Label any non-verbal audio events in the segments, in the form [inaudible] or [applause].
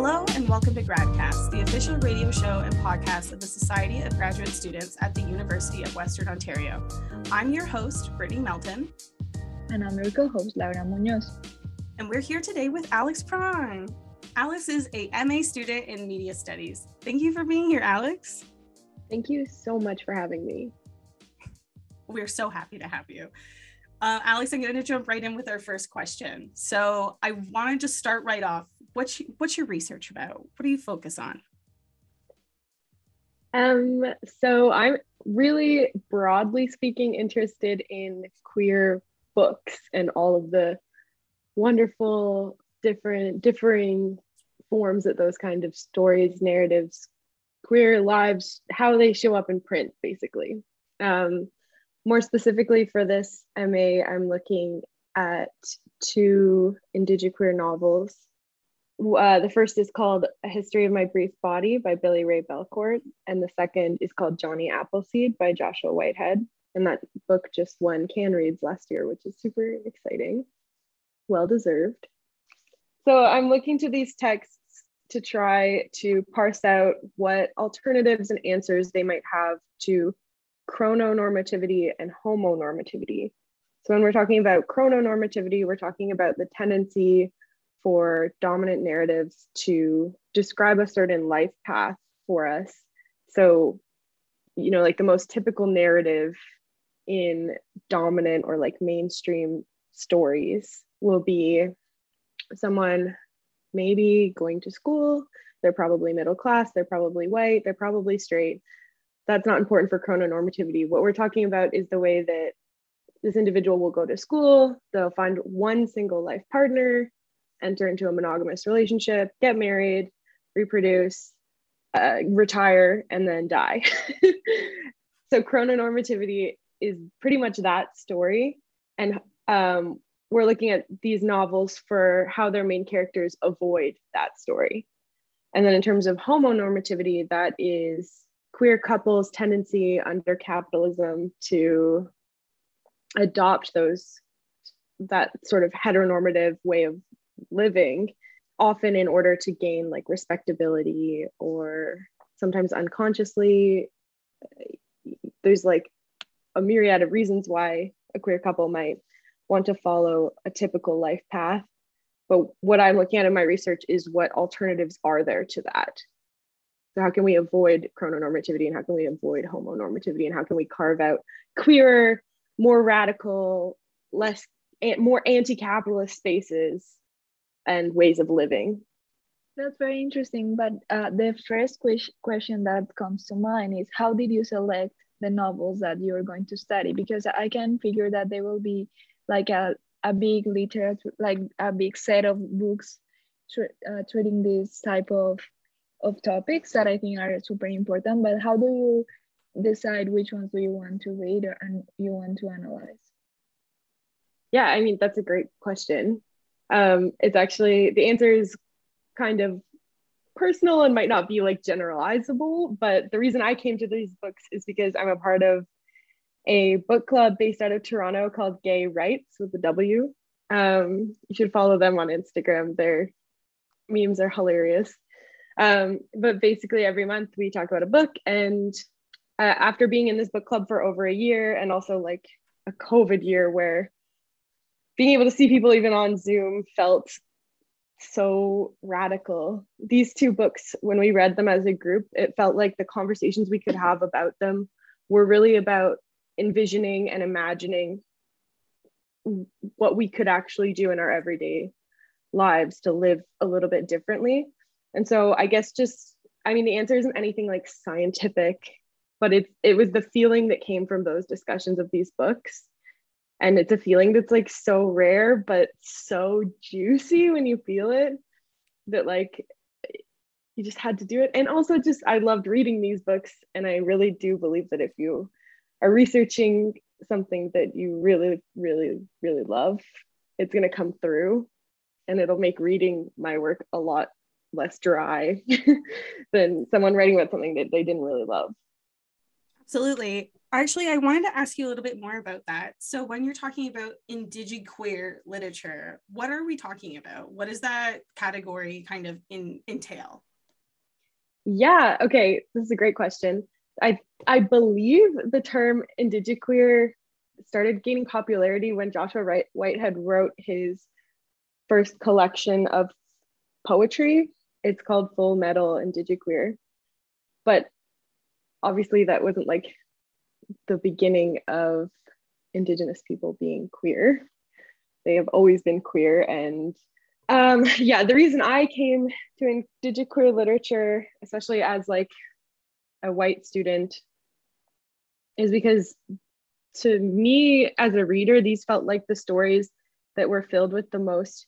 Hello and welcome to GradCast, the official radio show and podcast of the Society of Graduate Students at the University of Western Ontario. I'm your host, Brittany Melton. And I'm your co-host, Laura Munoz. And we're here today with Alex Prong. Alex is a MA student in Media Studies. Thank you for being here, Alex. Thank you so much for having me. We're so happy to have you. Uh, Alex, I'm going to jump right in with our first question. So I want to just start right off. What's what's your research about? What do you focus on? Um, so I'm really broadly speaking interested in queer books and all of the wonderful different differing forms that those kind of stories, narratives, queer lives, how they show up in print, basically. Um, more specifically for this MA, I'm looking at two Indigiqueer novels. Uh, the first is called A History of My Brief Body by Billy Ray Belcourt, and the second is called Johnny Appleseed by Joshua Whitehead. And that book just won CanReads last year, which is super exciting. Well deserved. So I'm looking to these texts to try to parse out what alternatives and answers they might have to chrononormativity and homonormativity. So when we're talking about chrononormativity, we're talking about the tendency for dominant narratives to describe a certain life path for us. So, you know, like the most typical narrative in dominant or like mainstream stories will be someone maybe going to school, they're probably middle class, they're probably white, they're probably straight, that's not important for chrononormativity. What we're talking about is the way that this individual will go to school, they'll find one single life partner, enter into a monogamous relationship, get married, reproduce, uh, retire, and then die. [laughs] so chrononormativity is pretty much that story. And um, we're looking at these novels for how their main characters avoid that story. And then in terms of homonormativity, that is queer couples' tendency under capitalism to adopt those that sort of heteronormative way of living often in order to gain like respectability or sometimes unconsciously. There's like a myriad of reasons why a queer couple might want to follow a typical life path but what i'm looking at in my research is what alternatives are there to that. So how can we avoid chrononormativity and how can we avoid homonormativity and how can we carve out queerer, more radical, less more anti-capitalist spaces and ways of living? That's very interesting. But uh, the first question that comes to mind is how did you select the novels that you're going to study? Because I can figure that there will be like a, a big literature, like a big set of books uh, treating this type of of topics that I think are super important, but how do you decide which ones do you want to read or, and you want to analyze? Yeah, I mean, that's a great question. Um, it's actually, the answer is kind of personal and might not be like generalizable, but the reason I came to these books is because I'm a part of a book club based out of Toronto called Gay Writes with a W. Um, you should follow them on Instagram. Their memes are hilarious. Um, but basically, every month we talk about a book. And uh, after being in this book club for over a year, and also like a COVID year where being able to see people even on Zoom felt so radical. These two books, when we read them as a group, it felt like the conversations we could have about them were really about envisioning and imagining what we could actually do in our everyday lives to live a little bit differently. And so I guess just, I mean, the answer isn't anything like scientific, but it, it was the feeling that came from those discussions of these books. And it's a feeling that's like so rare, but so juicy when you feel it that like you just had to do it. And also just, I loved reading these books. And I really do believe that if you are researching something that you really, really, really love, it's going to come through and it'll make reading my work a lot less dry [laughs] than someone writing about something that they didn't really love. Absolutely. Actually, I wanted to ask you a little bit more about that. So, when you're talking about indigiqueer literature, what are we talking about? What does that category kind of in, entail? Yeah, okay, this is a great question. I I believe the term indigiqueer started gaining popularity when Joshua Wright Whitehead wrote his first collection of poetry. It's called Full Metal Indigiqueer. But obviously that wasn't like the beginning of indigenous people being queer. They have always been queer and um, [laughs] yeah, the reason I came to indigiqueer literature, especially as like a white student, is because to me as a reader, these felt like the stories that were filled with the most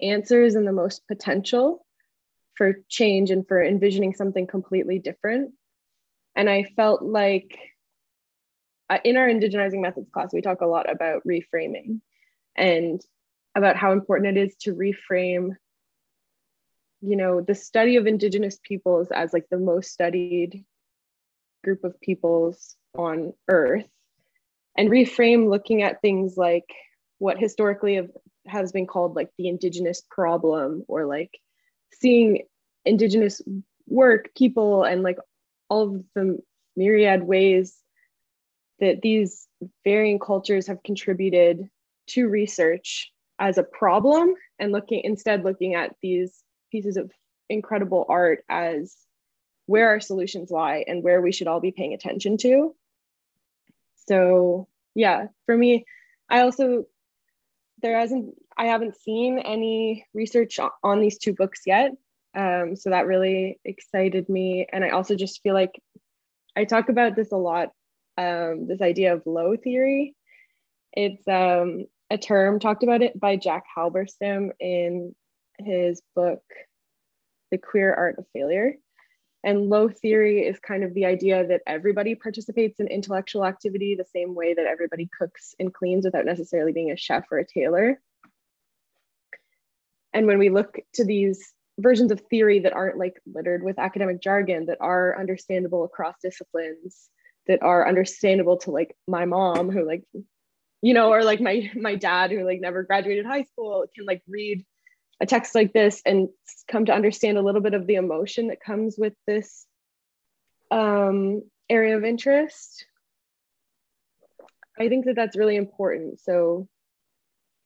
answers and the most potential for change and for envisioning something completely different. And I felt like uh, in our indigenizing methods class, we talk a lot about reframing and about how important it is to reframe you know the study of indigenous peoples as like the most studied group of peoples on earth and reframe looking at things like what historically have, has been called like the indigenous problem or like seeing indigenous work people and like all of the myriad ways that these varying cultures have contributed to research as a problem and looking instead looking at these pieces of incredible art as where our solutions lie and where we should all be paying attention to. So yeah for me i also there hasn't i haven't seen any research on these two books yet. Um, so that really excited me. And i also just feel like i talk about this a lot um, this idea of low theory it's um, a term talked about it by jack halberstam in his book the queer art of failure and low theory is kind of the idea that everybody participates in intellectual activity the same way that everybody cooks and cleans without necessarily being a chef or a tailor. And when we look to these versions of theory that aren't like littered with academic jargon, that are understandable across disciplines, that are understandable to like my mom who like, you know, or like my my dad who like never graduated high school can like read a text like this and come to understand a little bit of the emotion that comes with this um, area of interest. I think that that's really important. So,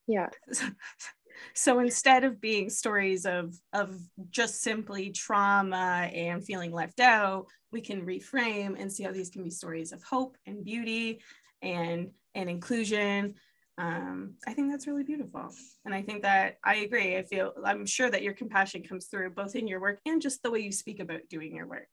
yeah. [laughs] So instead of being stories of of just simply trauma and feeling left out, we can reframe and see how these can be stories of hope and beauty and and inclusion um, I think that's really beautiful. And I think that I agree. I feel, I'm sure that your compassion comes through both in your work and just the way you speak about doing your work.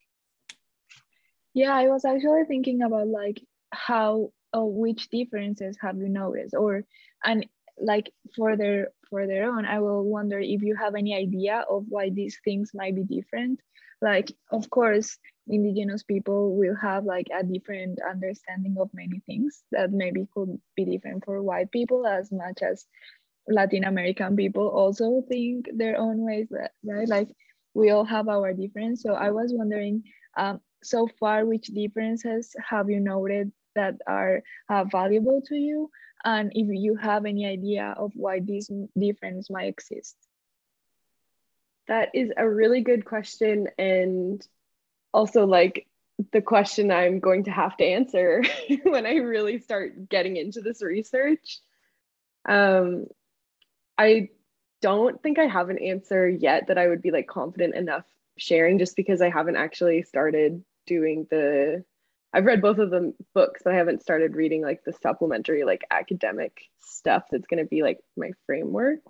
Yeah, I was actually thinking about like how, or which differences have you noticed or, and like further, further own, I will wonder if you have any idea of why these things might be different. Like, of course, indigenous people will have like a different understanding of many things that maybe could be different for white people as much as latin american people also think their own ways right? Like we all have our difference. So i was wondering um, so far which differences have you noted that are uh, valuable to you and if you have any idea of why these differences might exist that is a really good question and also like the question I'm going to have to answer [laughs] when I really start getting into this research. Um, I don't think I have an answer yet that I would be like confident enough sharing just because I haven't actually started doing the I've read both of the books, but I haven't started reading like the supplementary like academic stuff that's going to be like my framework.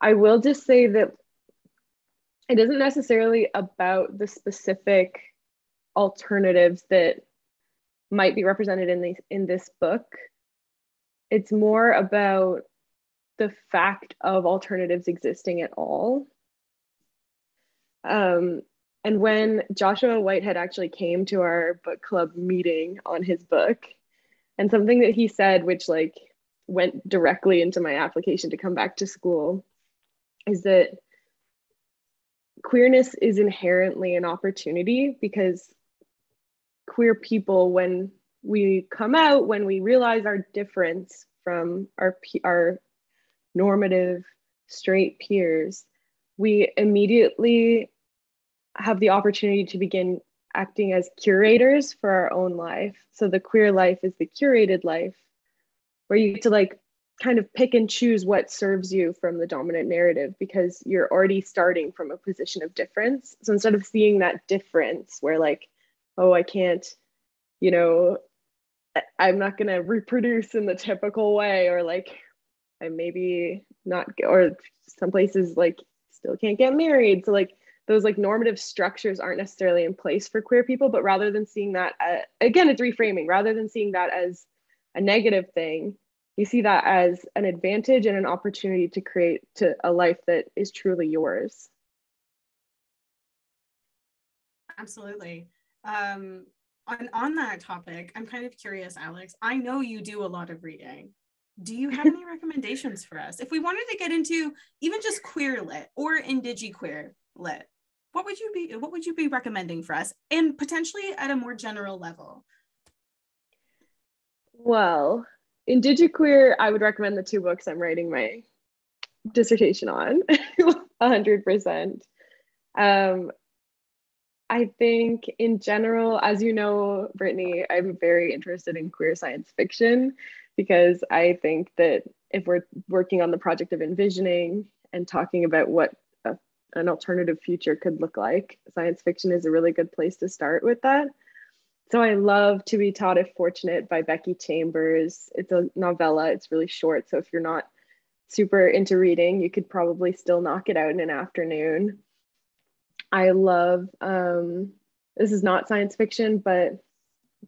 I will just say that it isn't necessarily about the specific alternatives that might be represented in these in this book it's more about the fact of alternatives existing at all um, and when joshua whitehead actually came to our book club meeting on his book and something that he said which like went directly into my application to come back to school is that queerness is inherently an opportunity because queer people when we come out when we realize our difference from our our normative straight peers we immediately have the opportunity to begin acting as curators for our own life so the queer life is the curated life where you get to like kind of pick and choose what serves you from the dominant narrative because you're already starting from a position of difference. So instead of seeing that difference where, like, oh, I can't, you know, I'm not going to reproduce in the typical way, or like, I maybe not, or some places like still can't get married. So, like, those like normative structures aren't necessarily in place for queer people, but rather than seeing that, uh, again, it's reframing, rather than seeing that as a negative thing, you see that as an advantage and an opportunity to create to a life that is truly yours. Absolutely. Um, on, on that topic i'm kind of curious alex i know you do a lot of reading. Do you have any [laughs] recommendations for us? If we wanted to get into even just queer lit or queer lit what would you be what would you be recommending for us and potentially at a more general level well in Indigiqueer, I would recommend the two books I'm writing my dissertation on, [laughs] 100%. Um, I think in general, as you know, Brittany, I'm very interested in queer science fiction because I think that if we're working on the project of envisioning and talking about what an alternative future could look like, science fiction is a really good place to start with that. So I love To Be Taught If Fortunate by Becky Chambers. It's a novella, it's really short. So if you're not super into reading, you could probably still knock it out in an afternoon. I love, um, this is not science fiction, but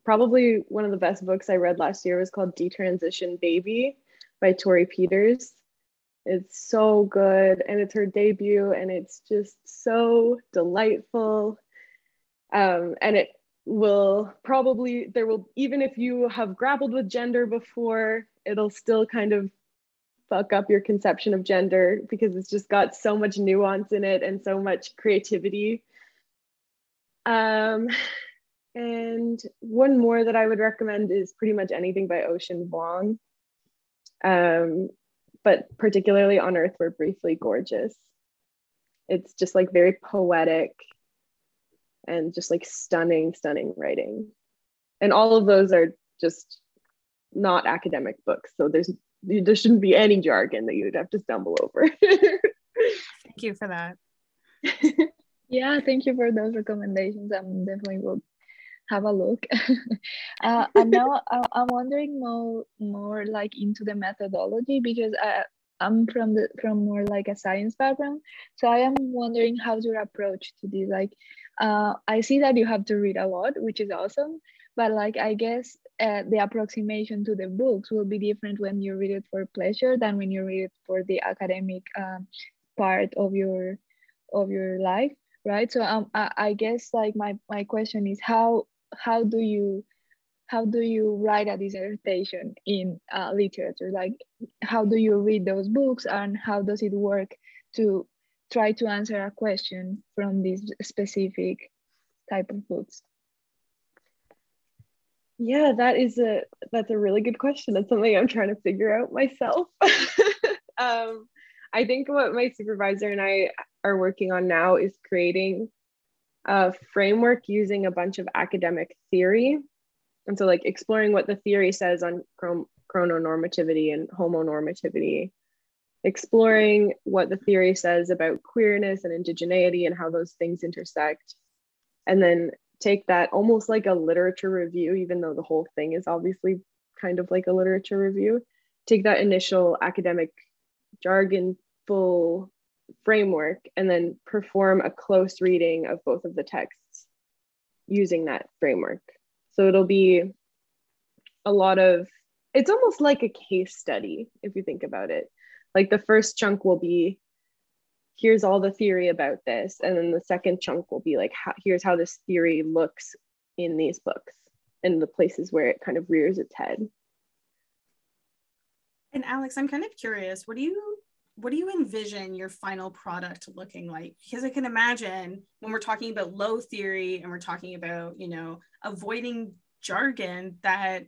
probably one of the best books I read last year was called Detransition Baby by Torrey Peters. It's so good and it's her debut and it's just so delightful. Um, and it will probably there will even if you have grappled with gender before it'll still kind of fuck up your conception of gender because it's just got so much nuance in it and so much creativity um and one more that i would recommend is pretty much anything by ocean vuong um but particularly on earth we're briefly gorgeous it's just like very poetic and just like stunning, stunning writing. And all of those are just not academic books. So there's there shouldn't be any jargon that you'd have to stumble over. [laughs] thank you for that. [laughs] yeah, thank you for those recommendations. I'm definitely will have a look. [laughs] uh, [laughs] and now I'm wondering more more like into the methodology because I, I'm from the from more like a science background, so I am wondering how's your approach to this. Like, uh, I see that you have to read a lot, which is awesome, but like I guess uh, the approximation to the books will be different when you read it for pleasure than when you read it for the academic um, part of your of your life, right? So um, I, I guess like my my question is how how do you how do you write a dissertation in uh, literature? Like how do you read those books and how does it work to try to answer a question from this specific type of books? Yeah that is a that's a really good question. That's something i'm trying to figure out myself. [laughs] Um, i think what my supervisor and i are working on now is creating a framework using a bunch of academic theory. And so, like, exploring what the theory says on chrononormativity and homonormativity, exploring what the theory says about queerness and indigeneity and how those things intersect, and then take that almost like a literature review, even though the whole thing is obviously kind of like a literature review. Take that initial academic jargon full framework and then perform a close reading of both of the texts using that framework. So it'll be a lot of, it's almost like a case study if you think about it. Like the first chunk will be, here's all the theory about this. And then the second chunk will be like, how, here's how this theory looks in these books and the places where it kind of rears its head. And Alex, I'm kind of curious, what do you what do you envision your final product looking like because i can imagine when we're talking about low theory and we're talking about you know avoiding jargon that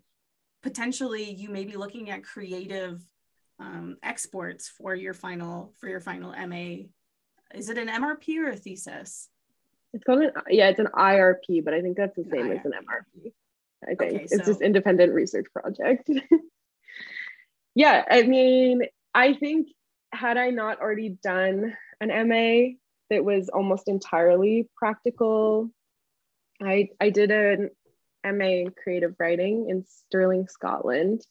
potentially you may be looking at creative um, exports for your final for your final MA. Is it an MRP or a thesis? It's called an yeah, it's an IRP, but I think that's the same an as an MRP. I think okay, it's so. just independent research project. [laughs] yeah, I mean, I think had I not already done an MA that was almost entirely practical, I I did an MA in creative writing in Stirling, Scotland.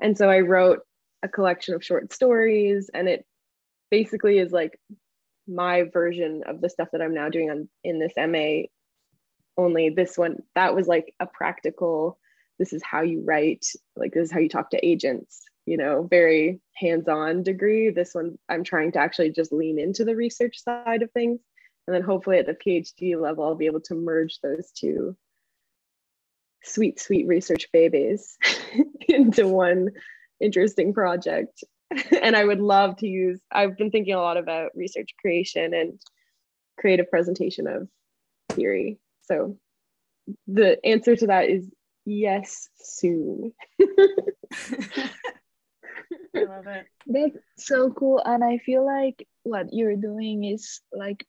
And so I wrote a collection of short stories and it basically is like my version of the stuff that I'm now doing on in this MA only this one that was like a practical this is how you write like this is how you talk to agents you know very hands-on degree this one I'm trying to actually just lean into the research side of things and then hopefully at the PhD level I'll be able to merge those two sweet sweet research babies [laughs] into one interesting project [laughs] and I would love to use, I've been thinking a lot about research creation and creative presentation of theory. So the answer to that is yes, soon. [laughs] I love it. [laughs] That's so cool. And I feel like what you're doing is like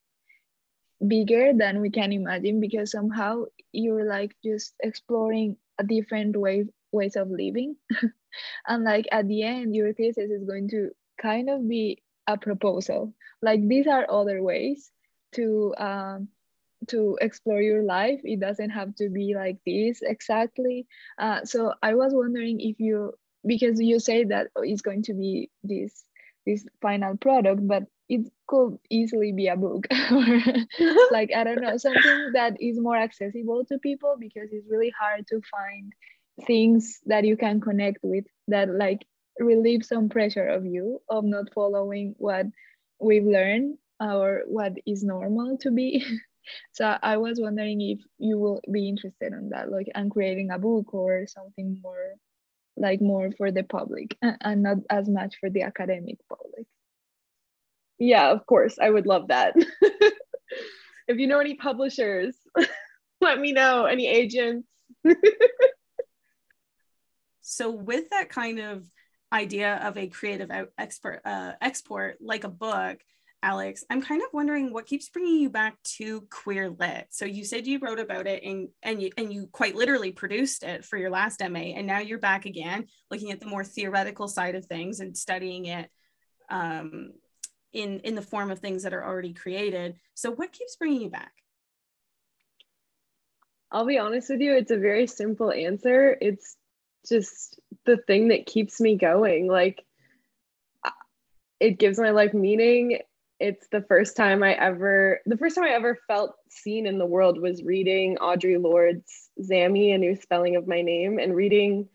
bigger than we can imagine because somehow you're like just exploring a different way ways of living [laughs] and like at the end your thesis is going to kind of be a proposal like these are other ways to um, to explore your life it doesn't have to be like this exactly uh, so i was wondering if you because you say that oh, it's going to be this this final product but it could easily be a book. Or [laughs] [laughs] like i don't know something that is more accessible to people because it's really hard to find things that you can connect with that like relieve some pressure of you of not following what we've learned or what is normal to be. [laughs] So i was wondering if you will be interested in that like and creating a book or something more like more for the public and not as much for the academic public. Yeah of course i would love that. [laughs] If you know any publishers [laughs] let me know any agents. [laughs] So with that kind of idea of a creative expert uh, export like a book alex i'm kind of wondering what keeps bringing you back to queer lit so you said you wrote about it and and you and you quite literally produced it for your last ma and now you're back again looking at the more theoretical side of things and studying it um, in in the form of things that are already created so what keeps bringing you back I'll be honest with you, it's a very simple answer. It's just the thing that keeps me going. Like it gives my life meaning. It's the first time I ever, the first time I ever felt seen in the world was reading Audre Lorde's Zami, A New Spelling of My Name, and reading.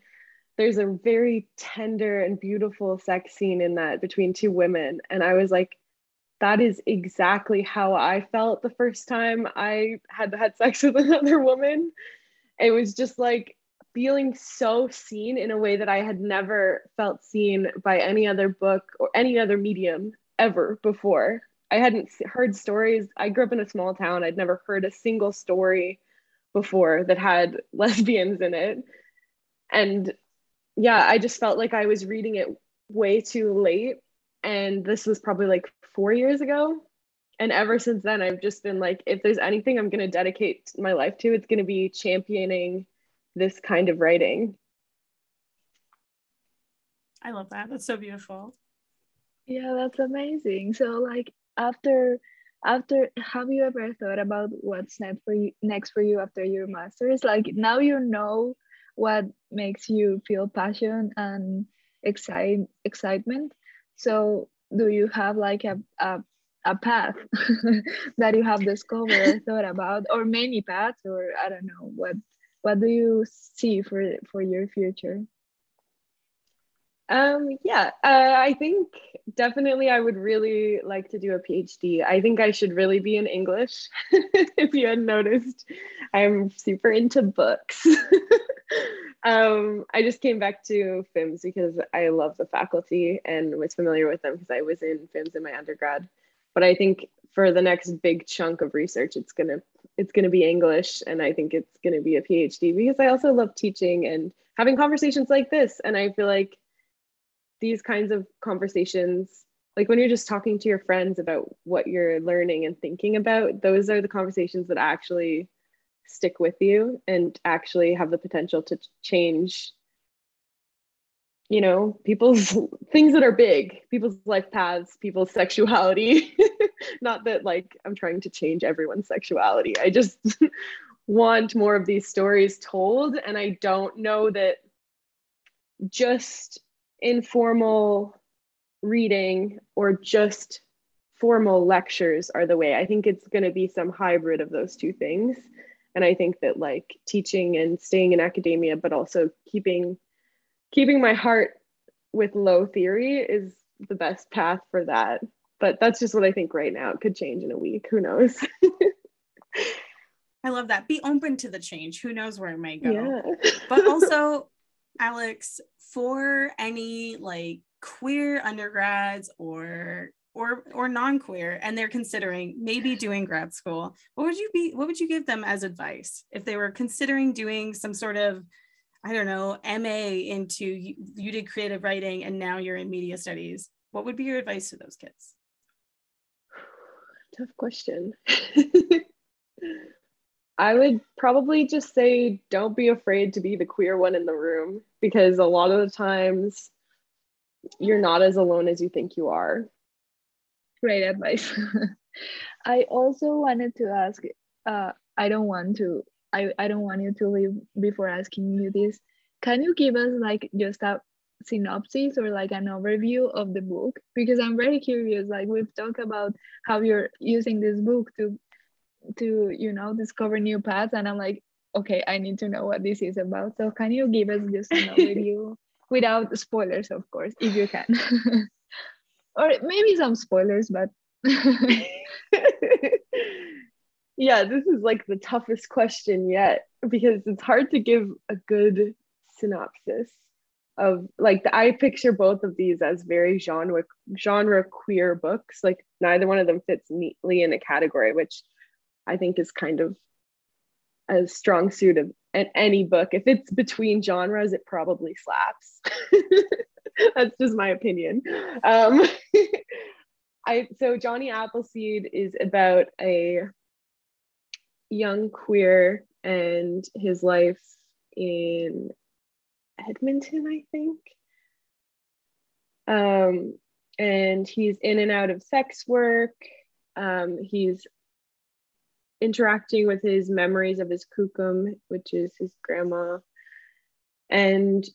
There's a very tender and beautiful sex scene in that between two women. And I was like, that is exactly how I felt the first time I had had sex [laughs] with another woman. It was just like feeling so seen in a way that I had never felt seen by any other book or any other medium ever before. I hadn't heard stories. I grew up in a small town. I'd never heard a single story before that had [laughs] lesbians in it. And yeah, I just felt like I was reading it way too late. And this was probably like four years ago. And ever since then, I've just been like, if there's anything I'm going to dedicate my life to, it's going to be championing this kind of writing. I love that. That's so beautiful. Yeah, that's amazing. So like after after have you ever thought about what's next for you next for you after your masters? Like now you know what makes you feel passion and excite excitement. So do you have like a, a a path [laughs] that you have discovered thought about or many paths or i don't know what what do you see for for your future um yeah uh, i think definitely i would really like to do a phd i think i should really be in english. [laughs] If you had noticed i'm super into books. [laughs] Um i just came back to fims because i love the faculty and was familiar with them because i was in fims in my undergrad. But I think for the next big chunk of research, it's gonna it's gonna be English, and I think it's gonna be a PhD because I also love teaching and having conversations like this, and I feel like these kinds of conversations like when you're just talking to your friends about what you're learning and thinking about those are the conversations that actually stick with you and actually have the potential to change you know people's [laughs] things that are big people's life paths people's sexuality. [laughs] Not that like i'm trying to change everyone's sexuality. I just [laughs] want more of these stories told and i don't know that just informal reading or just formal lectures are the way. I think it's going to be some hybrid of those two things. And I think that like teaching and staying in academia, but also keeping keeping my heart with low theory is the best path for that. But that's just what I think right now. It could change in a week. Who knows? [laughs] I love that. Be open to the change. Who knows where it may go. Yeah. but also, Alex, for any like queer undergrads or or or non-queer and they're considering maybe doing grad school what would you be what would you give them as advice if they were considering doing some sort of i don't know ma into you, you did creative writing and now you're in media studies? What would be your advice to those kids? Tough question [laughs] I would probably just say don't be afraid to be the queer one in the room because a lot of the times you're not as alone as you think you are. Great advice. [laughs] I also wanted to ask uh, I don't want to I, I don't want you to leave before asking you this. Can you give us like just a synopsis or like an overview of the book? Because I'm very curious. Like we've talked about how you're using this book to to you know discover new paths and i'm like okay i need to know what this is about so can you give us just an [laughs] overview without spoilers of course if you can [laughs] or maybe some spoilers but [laughs] yeah this is like the toughest question yet because it's hard to give a good synopsis of like I picture both of these as very genre genre queer books. Like neither one of them fits neatly in a category, which I think is kind of a strong suit of any book. If it's between genres, it probably slaps. [laughs] That's just my opinion. Um, [laughs] I so Johnny Appleseed is about a young queer and his life in Edmonton, I think. Um, and he's in and out of sex work. Um, he's interacting with his memories of his kukum, which is his grandma, and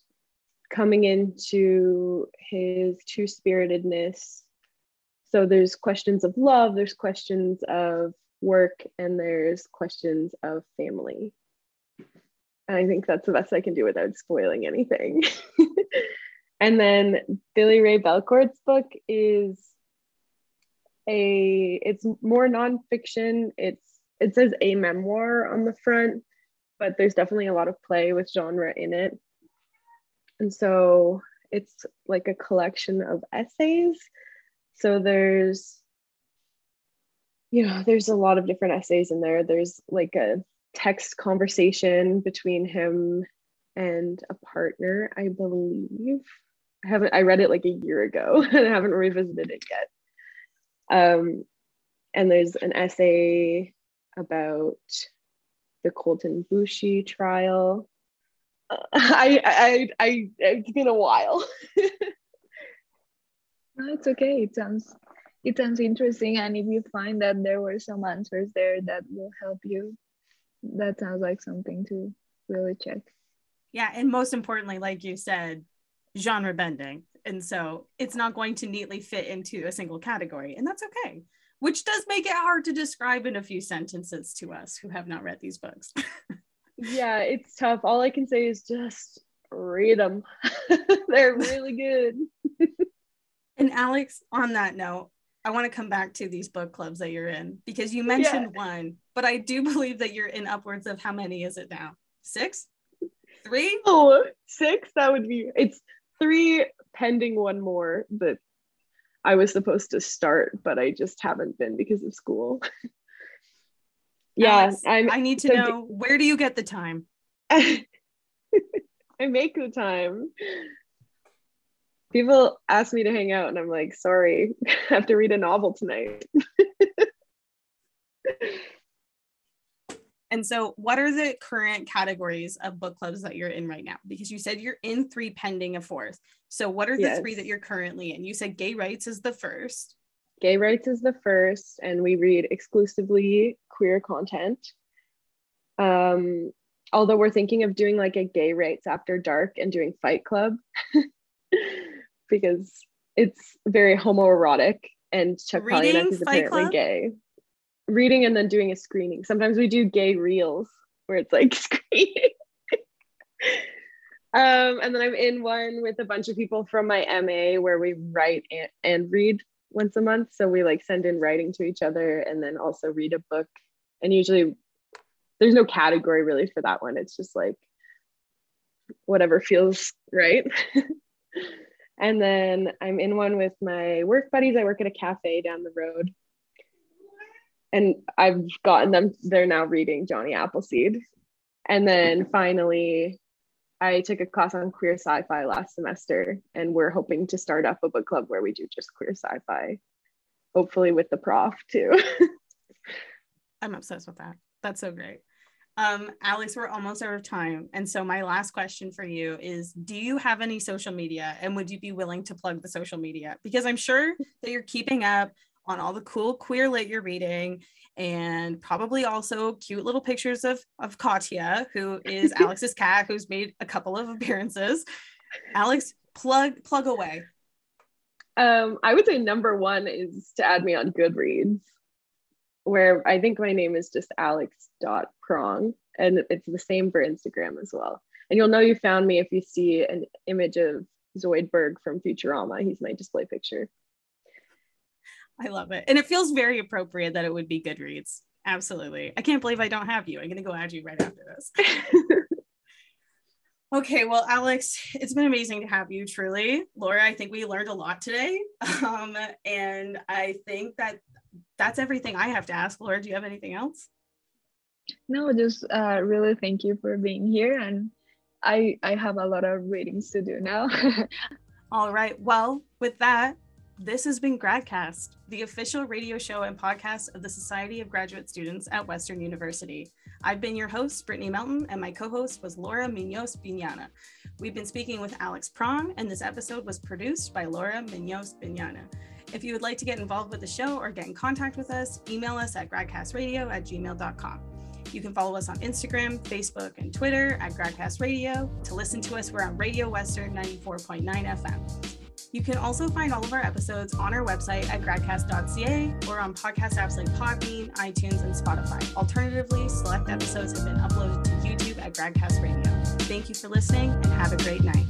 coming into his two spiritedness. So there's questions of love, there's questions of work, and there's questions of family. And I think that's the best I can do without spoiling anything. [laughs] and then Billy Ray Belcourt's book is a it's more nonfiction. It's it says a memoir on the front, but there's definitely a lot of play with genre in it. And so it's like a collection of essays. So there's, you know, there's a lot of different essays in there. There's like a text conversation between him and a partner, I believe. I haven't I read it like a year ago [laughs] and I haven't revisited it yet. Um, and there's an essay about the Colton Boushie trial. Uh, [laughs] I, I, I, it's been a while. [laughs] no, it's okay. It sounds, it sounds interesting. And if you find that there were some answers there that will help you, that sounds like something to really check. Yeah, and most importantly, like you said, genre bending. And so it's not going to neatly fit into a single category, and that's okay which does make it hard to describe in a few sentences to us who have not read these books. [laughs] yeah, it's tough. All I can say is just read them. [laughs] They're really good. [laughs] and Alex, on that note, I want to come back to these book clubs that you're in because you mentioned yeah. one, but I do believe that you're in upwards of how many is it now? Six? Three? Oh, six? That would be it's three pending one more, but I was supposed to start, but I just haven't been because of school. [laughs] yeah, I'm, I need to so know where do you get the time? [laughs] I make the time. People ask me to hang out, and I'm like, sorry, [laughs] I have to read a novel tonight. And so, what are the current categories of book clubs that you're in right now? Because you said you're in three pending a fourth. So, what are the yes. three that you're currently in? You said gay writes is the first. Gay writes is the first, and we read exclusively queer content. Um, although we're thinking of doing like a gay writes after dark and doing Fight Club [laughs] because it's very homoerotic and Chuck Palahniuk is apparently gay reading and then doing a screening. Sometimes we do gay reels where it's like [laughs] screening. um, and then I'm in one with a bunch of people from my MA where we write and, and read once a month. So we like send in writing to each other and then also read a book. And usually there's no category really for that one. It's just like whatever feels right. [laughs] and then I'm in one with my work buddies. I work at a cafe down the road and I've gotten them, they're now reading Johnny Appleseed. And then finally, I took a class on queer sci fi last semester, and we're hoping to start up a book club where we do just queer sci fi, hopefully with the prof too. [laughs] I'm obsessed with that. That's so great. Um, Alex, we're almost out of time. And so, my last question for you is Do you have any social media? And would you be willing to plug the social media? Because I'm sure that you're keeping up on all the cool queer lit you're reading and probably also cute little pictures of of Katya, who is [laughs] Alex's cat, who's made a couple of appearances. Alex, plug plug away. Um, I would say number one is to add me on Goodreads, where I think my name is just alex.prong, and it's the same for Instagram as well. And you'll know you found me if you see an image of Zoidberg from Futurama. He's my display picture. I love it. And it feels very appropriate that it would be Goodreads. Absolutely. I can't believe I don't have you. I'm going to go add you right after this. [laughs] okay. Well, Alex, it's been amazing to have you, truly. Laura, I think we learned a lot today. [laughs] Um, and I think that that's everything I have to ask. Laura, do you have anything else? No, just uh, really thank you for being here. And I, I have a lot of readings to do now. [laughs] All right. Well, with that, this has been GradCast, the official radio show and podcast of the Society of Graduate Students at Western University. I've been your host, Brittany Melton, and my co host was Laura Munoz Bignana. We've been speaking with Alex Prong, and this episode was produced by Laura Munoz Bignana. If you would like to get involved with the show or get in contact with us, email us at gradcastradio at gmail.com. You can follow us on Instagram, Facebook, and Twitter at Gradcast Radio. To listen to us, we're on Radio Western 94.9 FM. You can also find all of our episodes on our website at gradcast.ca or on podcast apps like Podbean, iTunes, and Spotify. Alternatively, select episodes have been uploaded to YouTube at Gradcast Radio. Thank you for listening and have a great night.